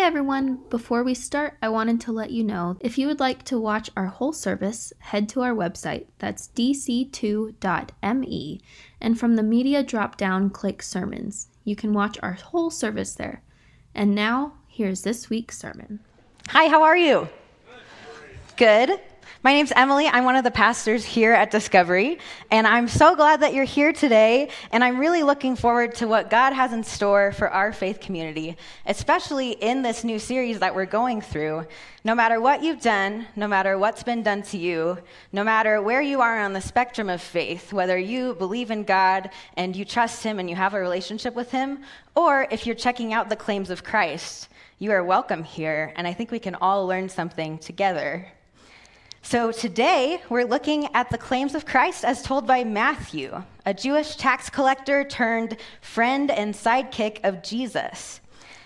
Hey everyone! Before we start, I wanted to let you know if you would like to watch our whole service, head to our website, that's dc2.me, and from the media drop down, click sermons. You can watch our whole service there. And now, here's this week's sermon. Hi, how are you? Good. My name's Emily. I'm one of the pastors here at Discovery, and I'm so glad that you're here today. And I'm really looking forward to what God has in store for our faith community, especially in this new series that we're going through. No matter what you've done, no matter what's been done to you, no matter where you are on the spectrum of faith, whether you believe in God and you trust Him and you have a relationship with Him, or if you're checking out the claims of Christ, you are welcome here, and I think we can all learn something together. So today, we're looking at the claims of Christ as told by Matthew, a Jewish tax collector turned friend and sidekick of Jesus.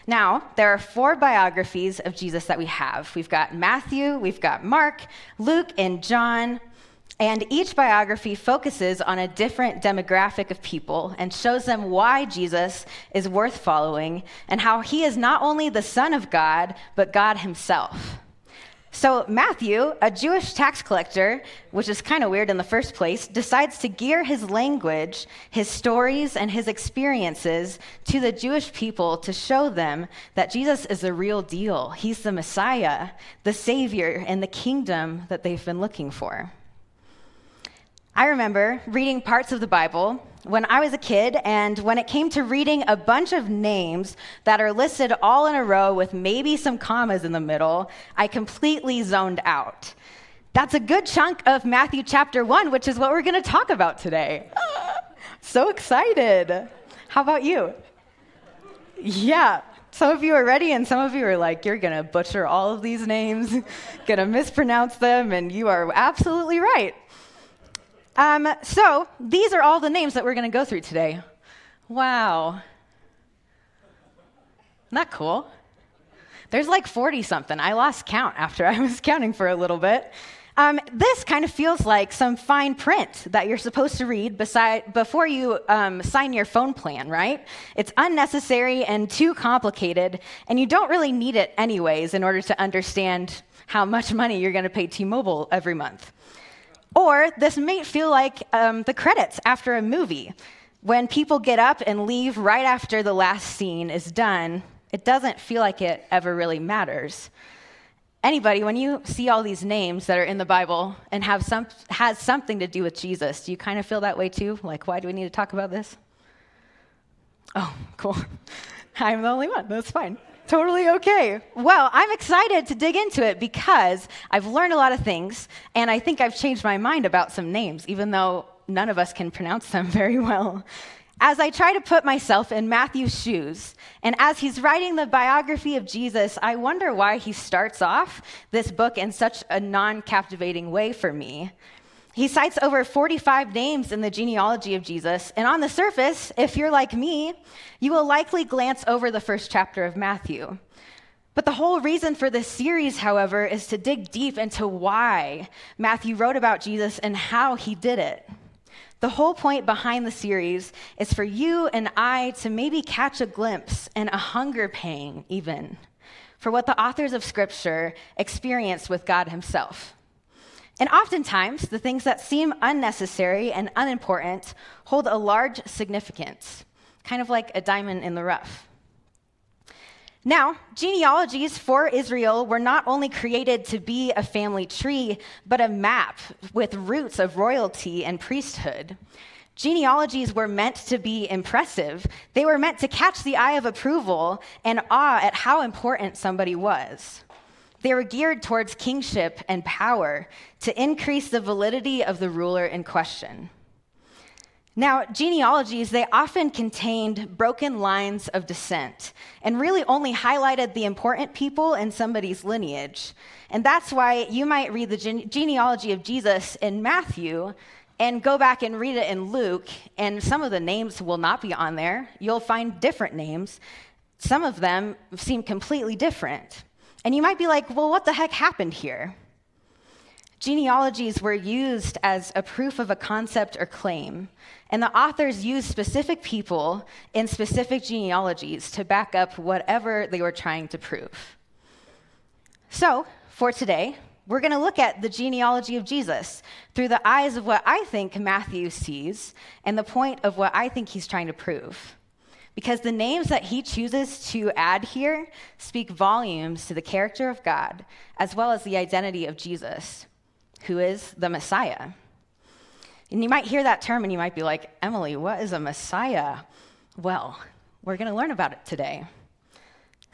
Now, there are four biographies of Jesus that we have. We've got Matthew, we've got Mark, Luke, and John. And each biography focuses on a different demographic of people and shows them why Jesus is worth following and how he is not only the Son of God, but God himself. So, Matthew, a Jewish tax collector, which is kind of weird in the first place, decides to gear his language, his stories, and his experiences to the Jewish people to show them that Jesus is the real deal. He's the Messiah, the Savior, and the kingdom that they've been looking for. I remember reading parts of the Bible when I was a kid, and when it came to reading a bunch of names that are listed all in a row with maybe some commas in the middle, I completely zoned out. That's a good chunk of Matthew chapter 1, which is what we're going to talk about today. so excited. How about you? Yeah, some of you are ready, and some of you are like, you're going to butcher all of these names, going to mispronounce them, and you are absolutely right. Um, so these are all the names that we're going to go through today. Wow. Isn't that cool? There's like 40 something. I lost count after I was counting for a little bit. Um, this kind of feels like some fine print that you're supposed to read beside, before you um, sign your phone plan, right? It's unnecessary and too complicated, and you don't really need it anyways in order to understand how much money you're going to pay T Mobile every month. Or this may feel like um, the credits after a movie. When people get up and leave right after the last scene is done, it doesn't feel like it ever really matters. Anybody, when you see all these names that are in the Bible and have some, has something to do with Jesus, do you kind of feel that way too? Like, why do we need to talk about this? Oh, cool. I'm the only one. That's fine. Totally okay. Well, I'm excited to dig into it because I've learned a lot of things, and I think I've changed my mind about some names, even though none of us can pronounce them very well. As I try to put myself in Matthew's shoes, and as he's writing the biography of Jesus, I wonder why he starts off this book in such a non captivating way for me. He cites over 45 names in the genealogy of Jesus. And on the surface, if you're like me, you will likely glance over the first chapter of Matthew. But the whole reason for this series, however, is to dig deep into why Matthew wrote about Jesus and how he did it. The whole point behind the series is for you and I to maybe catch a glimpse and a hunger pang, even, for what the authors of Scripture experienced with God Himself. And oftentimes, the things that seem unnecessary and unimportant hold a large significance, kind of like a diamond in the rough. Now, genealogies for Israel were not only created to be a family tree, but a map with roots of royalty and priesthood. Genealogies were meant to be impressive. They were meant to catch the eye of approval and awe at how important somebody was. They were geared towards kingship and power to increase the validity of the ruler in question. Now, genealogies, they often contained broken lines of descent and really only highlighted the important people in somebody's lineage. And that's why you might read the gene- genealogy of Jesus in Matthew and go back and read it in Luke, and some of the names will not be on there. You'll find different names. Some of them seem completely different. And you might be like, well, what the heck happened here? Genealogies were used as a proof of a concept or claim, and the authors used specific people in specific genealogies to back up whatever they were trying to prove. So, for today, we're going to look at the genealogy of Jesus through the eyes of what I think Matthew sees and the point of what I think he's trying to prove. Because the names that he chooses to add here speak volumes to the character of God as well as the identity of Jesus, who is the Messiah. And you might hear that term and you might be like, Emily, what is a Messiah? Well, we're going to learn about it today.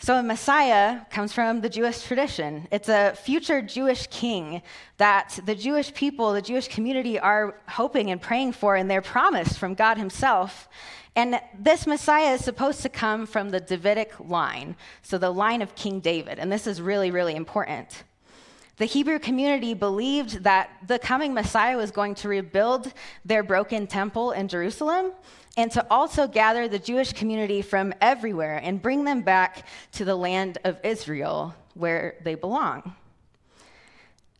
So, a Messiah comes from the Jewish tradition. It's a future Jewish king that the Jewish people, the Jewish community are hoping and praying for, and they're promised from God Himself. And this Messiah is supposed to come from the Davidic line, so the line of King David. And this is really, really important. The Hebrew community believed that the coming Messiah was going to rebuild their broken temple in Jerusalem and to also gather the Jewish community from everywhere and bring them back to the land of Israel where they belong.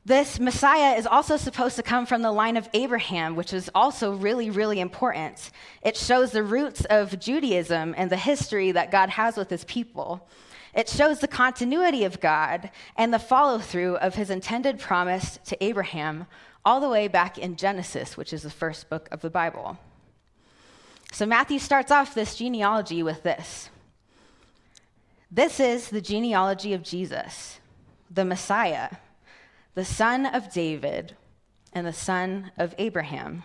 This Messiah is also supposed to come from the line of Abraham, which is also really, really important. It shows the roots of Judaism and the history that God has with his people. It shows the continuity of God and the follow through of his intended promise to Abraham all the way back in Genesis, which is the first book of the Bible. So Matthew starts off this genealogy with this This is the genealogy of Jesus, the Messiah, the son of David, and the son of Abraham.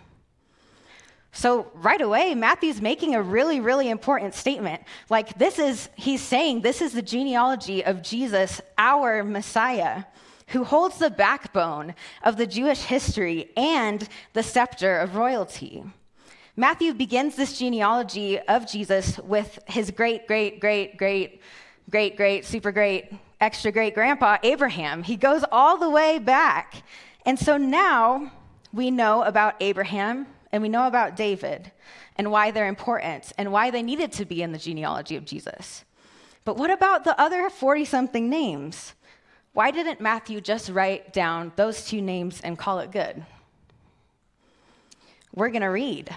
So, right away, Matthew's making a really, really important statement. Like, this is, he's saying, this is the genealogy of Jesus, our Messiah, who holds the backbone of the Jewish history and the scepter of royalty. Matthew begins this genealogy of Jesus with his great, great, great, great, great, great, super great, extra great grandpa, Abraham. He goes all the way back. And so now we know about Abraham and we know about David and why they're important and why they needed to be in the genealogy of Jesus. But what about the other 40 something names? Why didn't Matthew just write down those two names and call it good? We're going to read.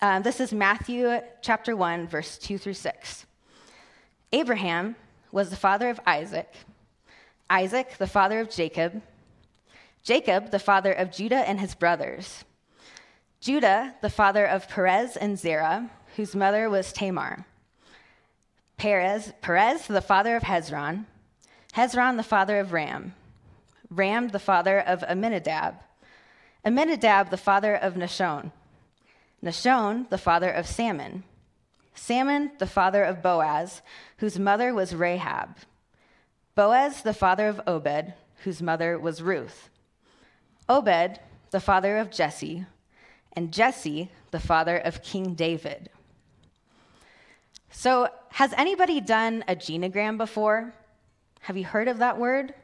Um, this is Matthew chapter 1, verse 2 through 6. Abraham was the father of Isaac, Isaac, the father of Jacob, Jacob, the father of Judah and his brothers, Judah, the father of Perez and Zerah, whose mother was Tamar, Perez, Perez, the father of Hezron, Hezron, the father of Ram, Ram, the father of Amminadab, Amminadab, the father of Nahshon. Nahshon, the father of Salmon. Salmon, the father of Boaz, whose mother was Rahab. Boaz, the father of Obed, whose mother was Ruth. Obed, the father of Jesse, and Jesse, the father of King David. So, has anybody done a genogram before? Have you heard of that word?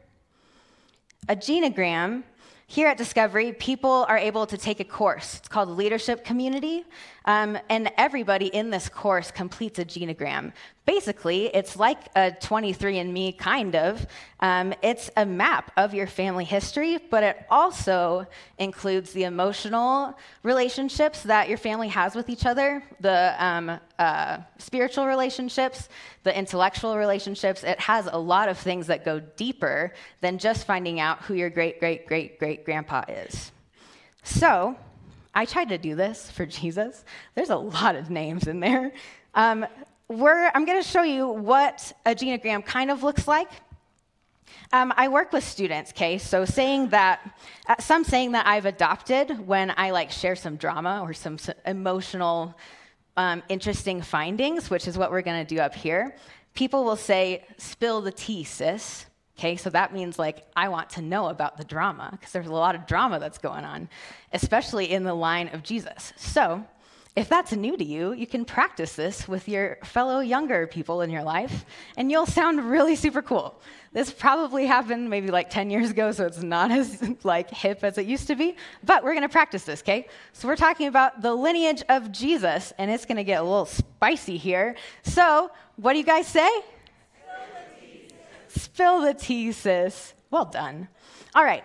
A genogram here at Discovery, people are able to take a course. It's called Leadership Community, um, and everybody in this course completes a genogram. Basically, it's like a 23andMe kind of. Um, it's a map of your family history, but it also includes the emotional relationships that your family has with each other, the um, uh, spiritual relationships, the intellectual relationships. It has a lot of things that go deeper than just finding out who your great, great, great, great grandpa is. So, I tried to do this for Jesus. There's a lot of names in there. Um, I'm going to show you what a genogram kind of looks like. Um, I work with students, okay? So saying that, uh, some saying that I've adopted when I like share some drama or some, some emotional, um, interesting findings, which is what we're going to do up here. People will say, "Spill the tea, sis." Okay, so that means like I want to know about the drama because there's a lot of drama that's going on, especially in the line of Jesus. So, if that's new to you, you can practice this with your fellow younger people in your life, and you'll sound really super cool. This probably happened maybe like 10 years ago, so it's not as like hip as it used to be, but we're going to practice this, okay? So we're talking about the lineage of Jesus, and it's going to get a little spicy here. So, what do you guys say? Spill the tea, sis. Well done. All right.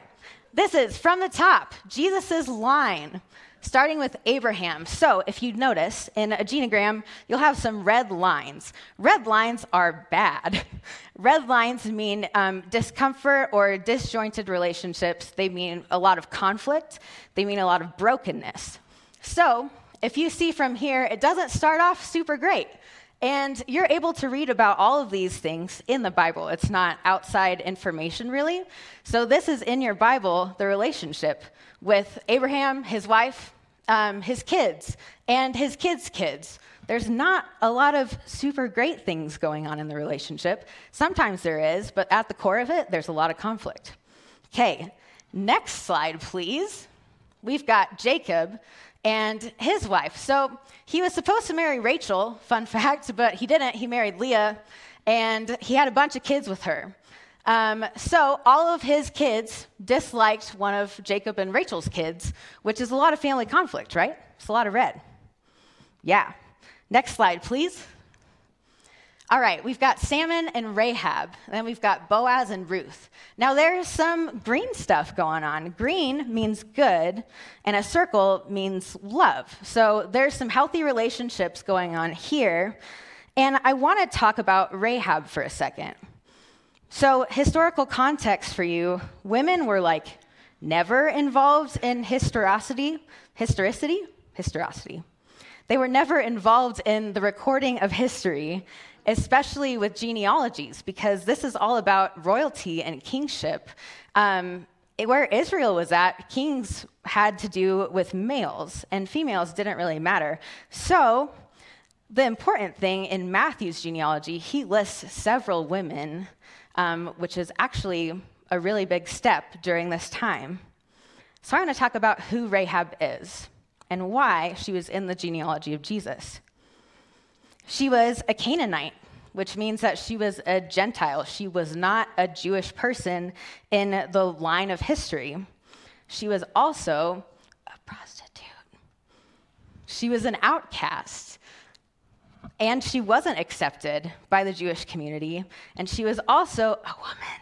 This is from the top, Jesus' line, starting with Abraham. So, if you notice in a genogram, you'll have some red lines. Red lines are bad. Red lines mean um, discomfort or disjointed relationships, they mean a lot of conflict, they mean a lot of brokenness. So, if you see from here, it doesn't start off super great. And you're able to read about all of these things in the Bible. It's not outside information, really. So, this is in your Bible the relationship with Abraham, his wife, um, his kids, and his kids' kids. There's not a lot of super great things going on in the relationship. Sometimes there is, but at the core of it, there's a lot of conflict. Okay, next slide, please. We've got Jacob and his wife. So he was supposed to marry Rachel, fun fact, but he didn't. He married Leah, and he had a bunch of kids with her. Um, so all of his kids disliked one of Jacob and Rachel's kids, which is a lot of family conflict, right? It's a lot of red. Yeah. Next slide, please. All right, we've got Salmon and Rahab, and then we've got Boaz and Ruth. Now, there's some green stuff going on. Green means good, and a circle means love. So there's some healthy relationships going on here. And I want to talk about Rahab for a second. So, historical context for you women were like never involved in historicity, historicity, historicity. They were never involved in the recording of history especially with genealogies, because this is all about royalty and kingship. Um, where Israel was at, kings had to do with males, and females didn't really matter. So, the important thing in Matthew's genealogy, he lists several women, um, which is actually a really big step during this time. So, I'm going to talk about who Rahab is and why she was in the genealogy of Jesus. She was a Canaanite, which means that she was a Gentile. She was not a Jewish person in the line of history. She was also a prostitute. She was an outcast. And she wasn't accepted by the Jewish community. And she was also a woman.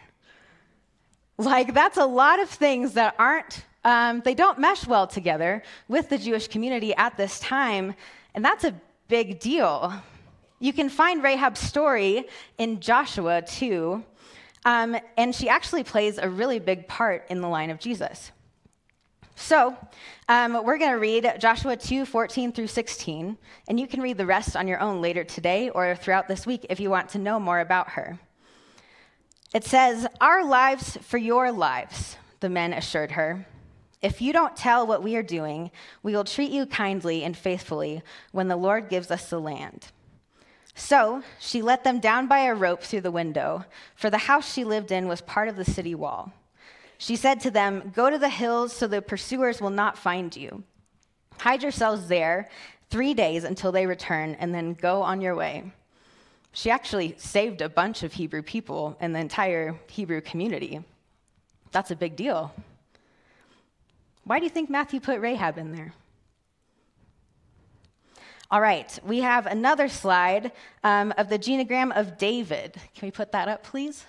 Like, that's a lot of things that aren't, um, they don't mesh well together with the Jewish community at this time. And that's a big deal. You can find Rahab's story in Joshua too, um, and she actually plays a really big part in the line of Jesus. So, um, we're going to read Joshua 2 14 through 16, and you can read the rest on your own later today or throughout this week if you want to know more about her. It says, Our lives for your lives, the men assured her. If you don't tell what we are doing, we will treat you kindly and faithfully when the Lord gives us the land. So she let them down by a rope through the window, for the house she lived in was part of the city wall. She said to them, Go to the hills so the pursuers will not find you. Hide yourselves there three days until they return, and then go on your way. She actually saved a bunch of Hebrew people and the entire Hebrew community. That's a big deal. Why do you think Matthew put Rahab in there? All right, we have another slide um, of the genogram of David. Can we put that up, please?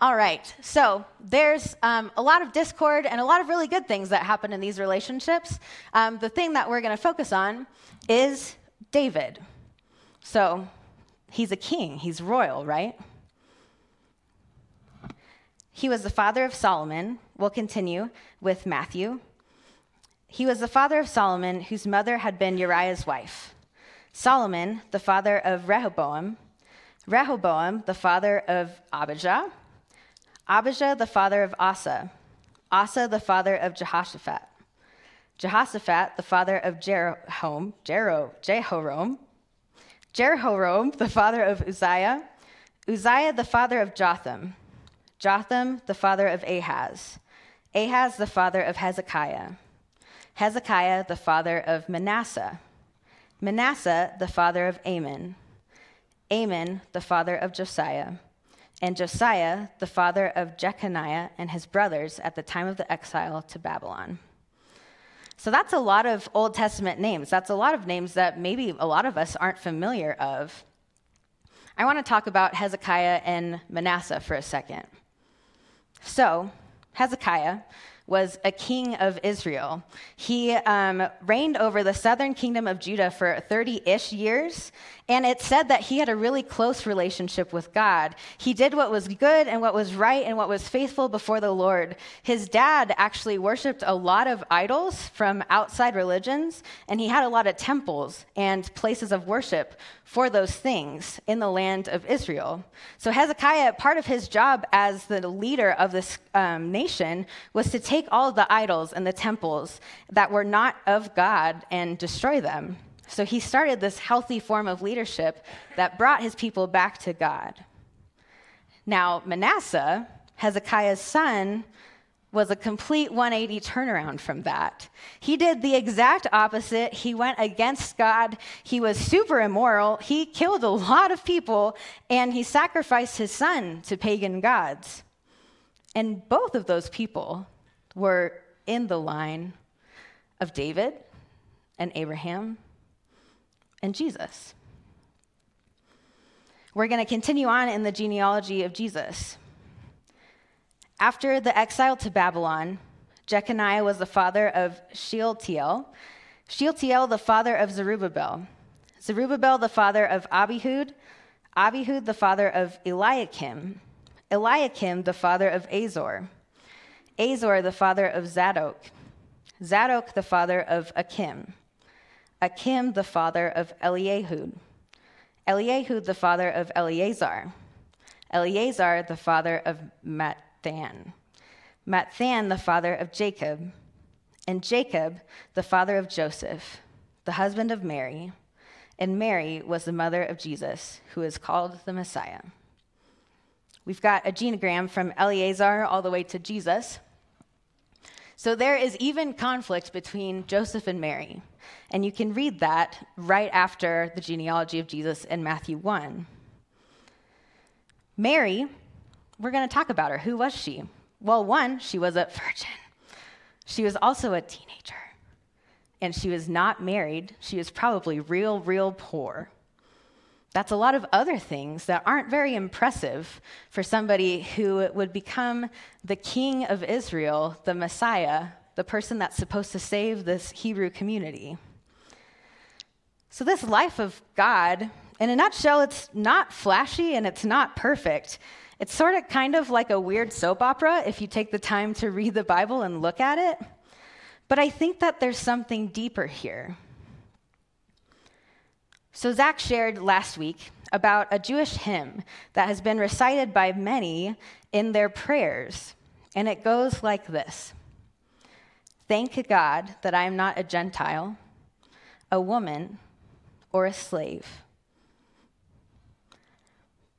All right, so there's um, a lot of discord and a lot of really good things that happen in these relationships. Um, the thing that we're going to focus on is David. So he's a king, he's royal, right? He was the father of Solomon. We'll continue with Matthew. He was the father of Solomon, whose mother had been Uriah's wife. Solomon, the father of Rehoboam. Rehoboam, the father of Abijah. Abijah, the father of Asa. Asa, the father of Jehoshaphat. Jehoshaphat, the father of Jeroham, Jero, Jehoram. Jehoram, the father of Uzziah. Uzziah, the father of Jotham. Jotham, the father of Ahaz. Ahaz, the father of Hezekiah. Hezekiah, the father of Manasseh. Manasseh, the father of Amon. Amon, the father of Josiah. And Josiah, the father of Jeconiah and his brothers at the time of the exile to Babylon. So that's a lot of Old Testament names. That's a lot of names that maybe a lot of us aren't familiar of. I want to talk about Hezekiah and Manasseh for a second. So, Hezekiah was a king of Israel. He um, reigned over the southern kingdom of Judah for 30 ish years, and it said that he had a really close relationship with God. He did what was good and what was right and what was faithful before the Lord. His dad actually worshiped a lot of idols from outside religions, and he had a lot of temples and places of worship for those things in the land of Israel. So, Hezekiah, part of his job as the leader of this um, nation was to take all the idols and the temples that were not of God and destroy them. So, he started this healthy form of leadership that brought his people back to God. Now, Manasseh, Hezekiah's son, was a complete 180 turnaround from that. He did the exact opposite. He went against God. He was super immoral. He killed a lot of people, and he sacrificed his son to pagan gods. And both of those people were in the line of David and Abraham and Jesus. We're going to continue on in the genealogy of Jesus. After the exile to Babylon, Jeconiah was the father of Shealtiel, Shealtiel the father of Zerubbabel, Zerubbabel the father of Abihud, Abihud the father of Eliakim, Eliakim the father of Azor, Azor the father of Zadok, Zadok the father of Akim, Akim, the father of Eliahud, Eliahud the father of Eleazar, Eleazar the father of Matthan. Matthan, the father of Jacob, and Jacob, the father of Joseph, the husband of Mary, and Mary was the mother of Jesus, who is called the Messiah. We've got a genogram from Eleazar all the way to Jesus. So there is even conflict between Joseph and Mary. And you can read that right after the genealogy of Jesus in Matthew 1. Mary we're going to talk about her. Who was she? Well, one, she was a virgin. She was also a teenager. And she was not married. She was probably real, real poor. That's a lot of other things that aren't very impressive for somebody who would become the king of Israel, the Messiah, the person that's supposed to save this Hebrew community. So, this life of God, in a nutshell, it's not flashy and it's not perfect. It's sort of kind of like a weird soap opera if you take the time to read the Bible and look at it. But I think that there's something deeper here. So, Zach shared last week about a Jewish hymn that has been recited by many in their prayers. And it goes like this Thank God that I am not a Gentile, a woman, or a slave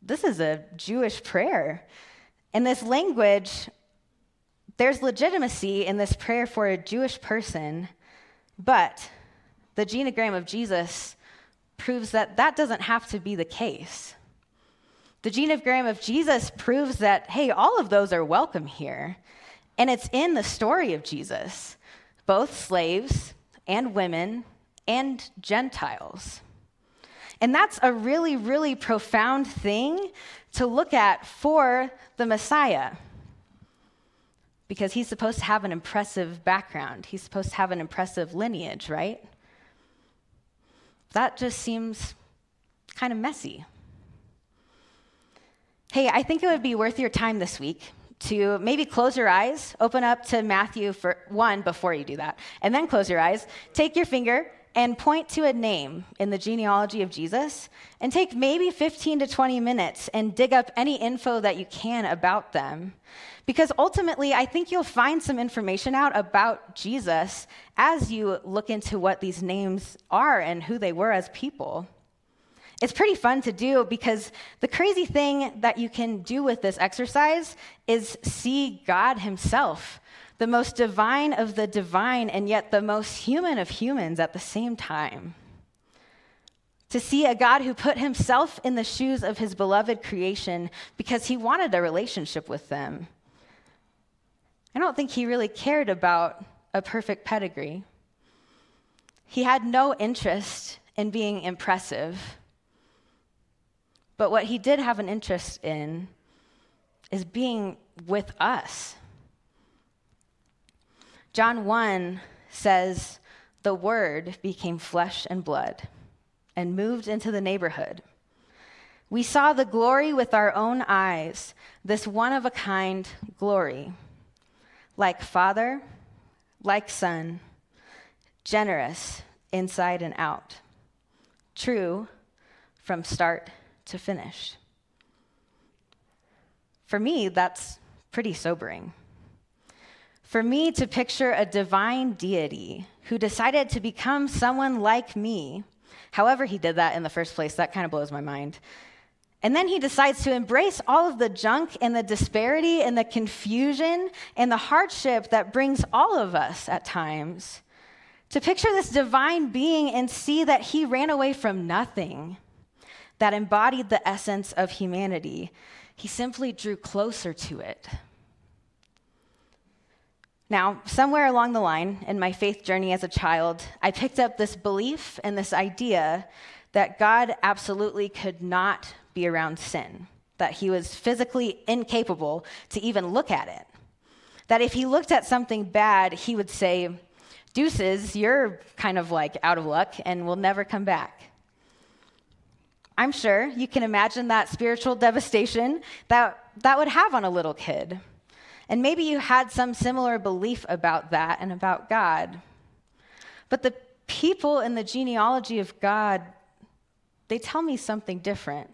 this is a Jewish prayer. In this language, there's legitimacy in this prayer for a Jewish person, but the genogram of Jesus proves that that doesn't have to be the case. The genogram of Jesus proves that, hey, all of those are welcome here. And it's in the story of Jesus, both slaves and women and Gentiles. And that's a really, really profound thing to look at for the Messiah. Because he's supposed to have an impressive background, he's supposed to have an impressive lineage, right? That just seems kind of messy. Hey, I think it would be worth your time this week to maybe close your eyes, open up to Matthew for one before you do that, and then close your eyes, take your finger, and point to a name in the genealogy of Jesus and take maybe 15 to 20 minutes and dig up any info that you can about them. Because ultimately, I think you'll find some information out about Jesus as you look into what these names are and who they were as people. It's pretty fun to do because the crazy thing that you can do with this exercise is see God Himself the most divine of the divine, and yet the most human of humans at the same time. To see a God who put himself in the shoes of his beloved creation because he wanted a relationship with them. I don't think he really cared about a perfect pedigree. He had no interest in being impressive. But what he did have an interest in is being with us John 1 says, The Word became flesh and blood and moved into the neighborhood. We saw the glory with our own eyes, this one of a kind glory, like Father, like Son, generous inside and out, true from start to finish. For me, that's pretty sobering. For me to picture a divine deity who decided to become someone like me, however, he did that in the first place, that kind of blows my mind. And then he decides to embrace all of the junk and the disparity and the confusion and the hardship that brings all of us at times. To picture this divine being and see that he ran away from nothing that embodied the essence of humanity, he simply drew closer to it. Now, somewhere along the line in my faith journey as a child, I picked up this belief and this idea that God absolutely could not be around sin, that he was physically incapable to even look at it. That if he looked at something bad, he would say, Deuces, you're kind of like out of luck and will never come back. I'm sure you can imagine that spiritual devastation that that would have on a little kid. And maybe you had some similar belief about that and about God. But the people in the genealogy of God, they tell me something different.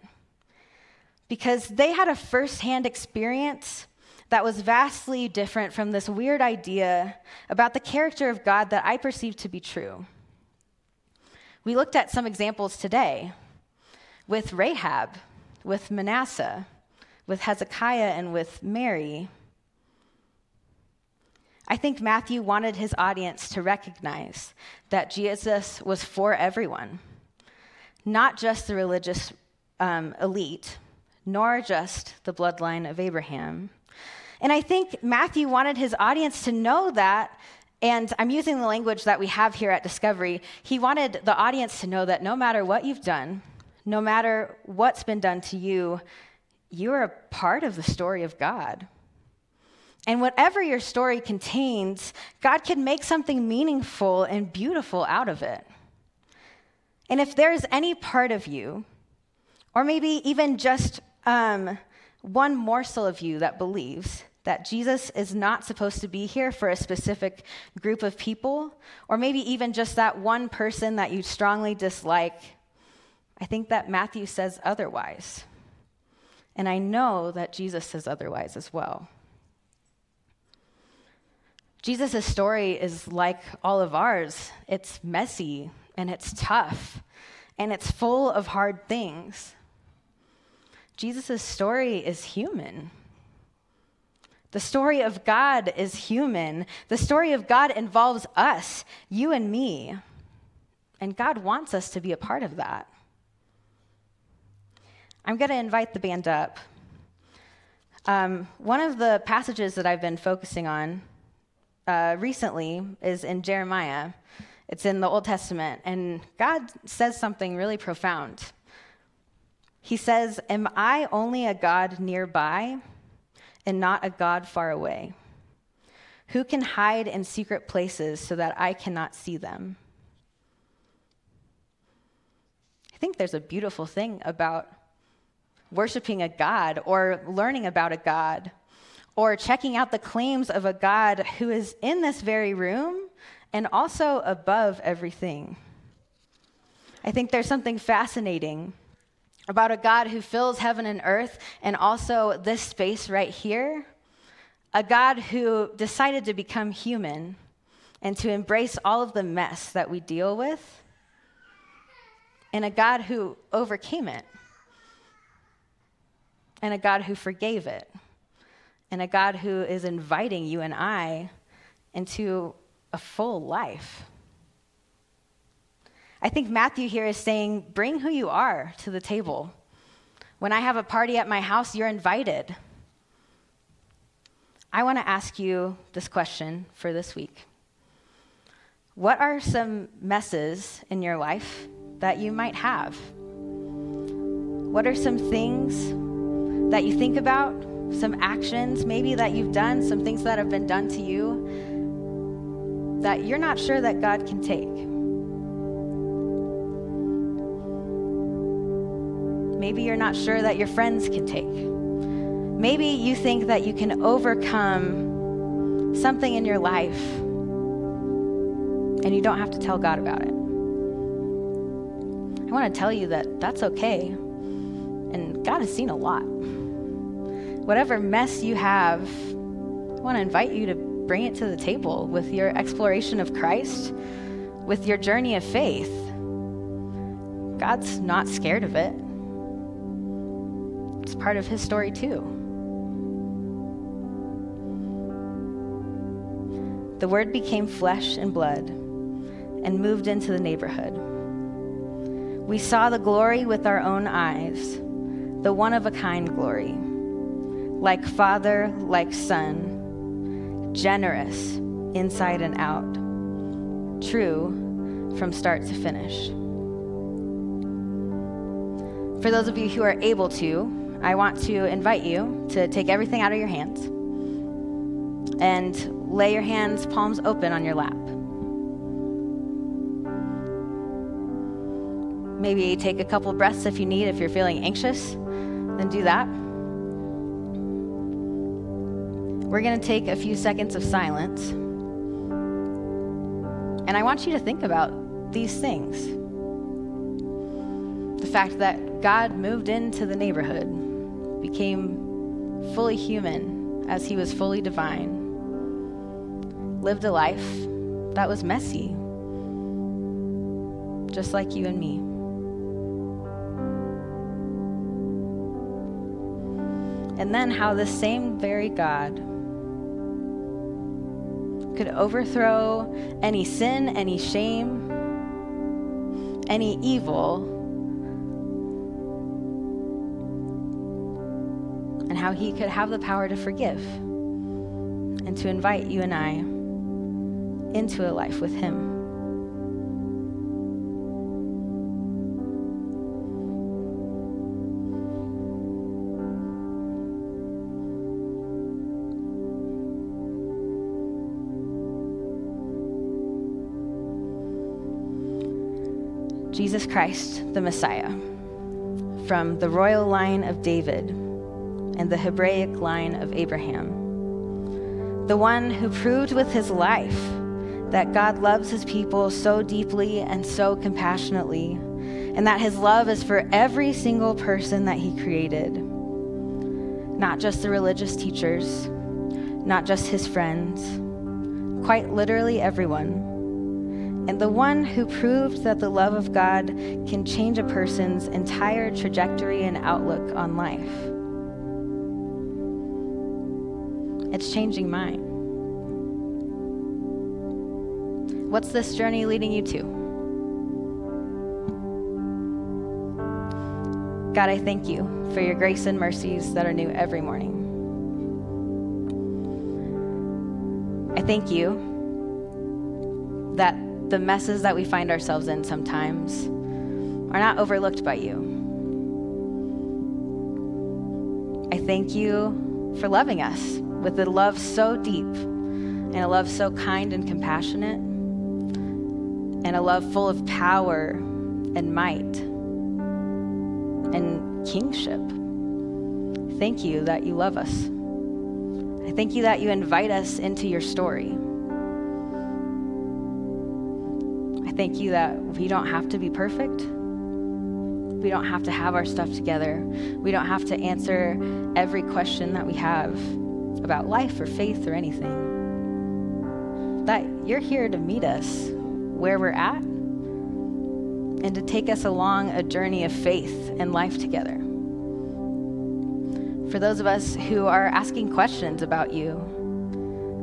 Because they had a firsthand experience that was vastly different from this weird idea about the character of God that I perceived to be true. We looked at some examples today with Rahab, with Manasseh, with Hezekiah, and with Mary. I think Matthew wanted his audience to recognize that Jesus was for everyone, not just the religious um, elite, nor just the bloodline of Abraham. And I think Matthew wanted his audience to know that, and I'm using the language that we have here at Discovery. He wanted the audience to know that no matter what you've done, no matter what's been done to you, you're a part of the story of God. And whatever your story contains, God can make something meaningful and beautiful out of it. And if there's any part of you, or maybe even just um, one morsel of you that believes that Jesus is not supposed to be here for a specific group of people, or maybe even just that one person that you strongly dislike, I think that Matthew says otherwise. And I know that Jesus says otherwise as well. Jesus' story is like all of ours it's messy and it's tough and it's full of hard things. Jesus' story is human. The story of God is human. The story of God involves us, you and me. And God wants us to be a part of that. I'm going to invite the band up. Um, one of the passages that I've been focusing on uh, recently is in Jeremiah. It's in the Old Testament, and God says something really profound. He says, Am I only a God nearby and not a God far away? Who can hide in secret places so that I cannot see them? I think there's a beautiful thing about worshiping a God or learning about a God or checking out the claims of a God who is in this very room and also above everything. I think there's something fascinating about a God who fills heaven and earth and also this space right here. A God who decided to become human and to embrace all of the mess that we deal with. And a God who overcame it. And a God who forgave it and a God who is inviting you and I into a full life. I think Matthew here is saying, bring who you are to the table. When I have a party at my house, you're invited. I want to ask you this question for this week What are some messes in your life that you might have? What are some things that you think about some actions maybe that you've done, some things that have been done to you that you're not sure that God can take. Maybe you're not sure that your friends can take. Maybe you think that you can overcome something in your life and you don't have to tell God about it. I want to tell you that that's okay. And God has seen a lot. Whatever mess you have, I want to invite you to bring it to the table with your exploration of Christ, with your journey of faith. God's not scared of it. It's part of his story, too. The Word became flesh and blood and moved into the neighborhood. We saw the glory with our own eyes, the one of a kind glory, like Father, like Son, generous inside and out, true from start to finish. For those of you who are able to, I want to invite you to take everything out of your hands and lay your hands palms open on your lap. Maybe take a couple breaths if you need, if you're feeling anxious, then do that. We're going to take a few seconds of silence. And I want you to think about these things. The fact that God moved into the neighborhood became fully human as he was fully divine, lived a life that was messy, just like you and me. And then how the same very God could overthrow any sin, any shame, any evil and how he could have the power to forgive and to invite you and I into a life with him. Jesus Christ, the Messiah, from the royal line of David and the Hebraic line of Abraham. The one who proved with his life that God loves his people so deeply and so compassionately, and that his love is for every single person that he created. Not just the religious teachers, not just his friends, quite literally everyone. And the one who proved that the love of God can change a person's entire trajectory and outlook on life. It's changing mine. What's this journey leading you to? God, I thank you for your grace and mercies that are new every morning. I thank you that the messes that we find ourselves in sometimes are not overlooked by you. I thank you for loving us with a love so deep and a love so kind and compassionate and a love full of power and might and kingship. Thank you that you love us. I thank you that you invite us into your story. Thank you that we don't have to be perfect. We don't have to have our stuff together. We don't have to answer every question that we have about life or faith or anything. That you're here to meet us where we're at and to take us along a journey of faith and life together. For those of us who are asking questions about you,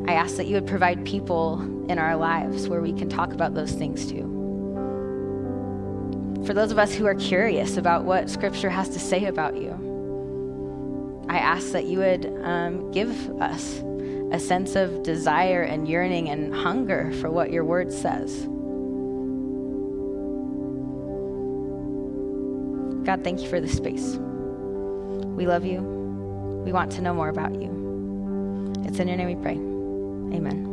I ask that you would provide people in our lives where we can talk about those things too. For those of us who are curious about what Scripture has to say about you, I ask that you would um, give us a sense of desire and yearning and hunger for what your word says. God, thank you for this space. We love you. We want to know more about you. It's in your name we pray. Amen.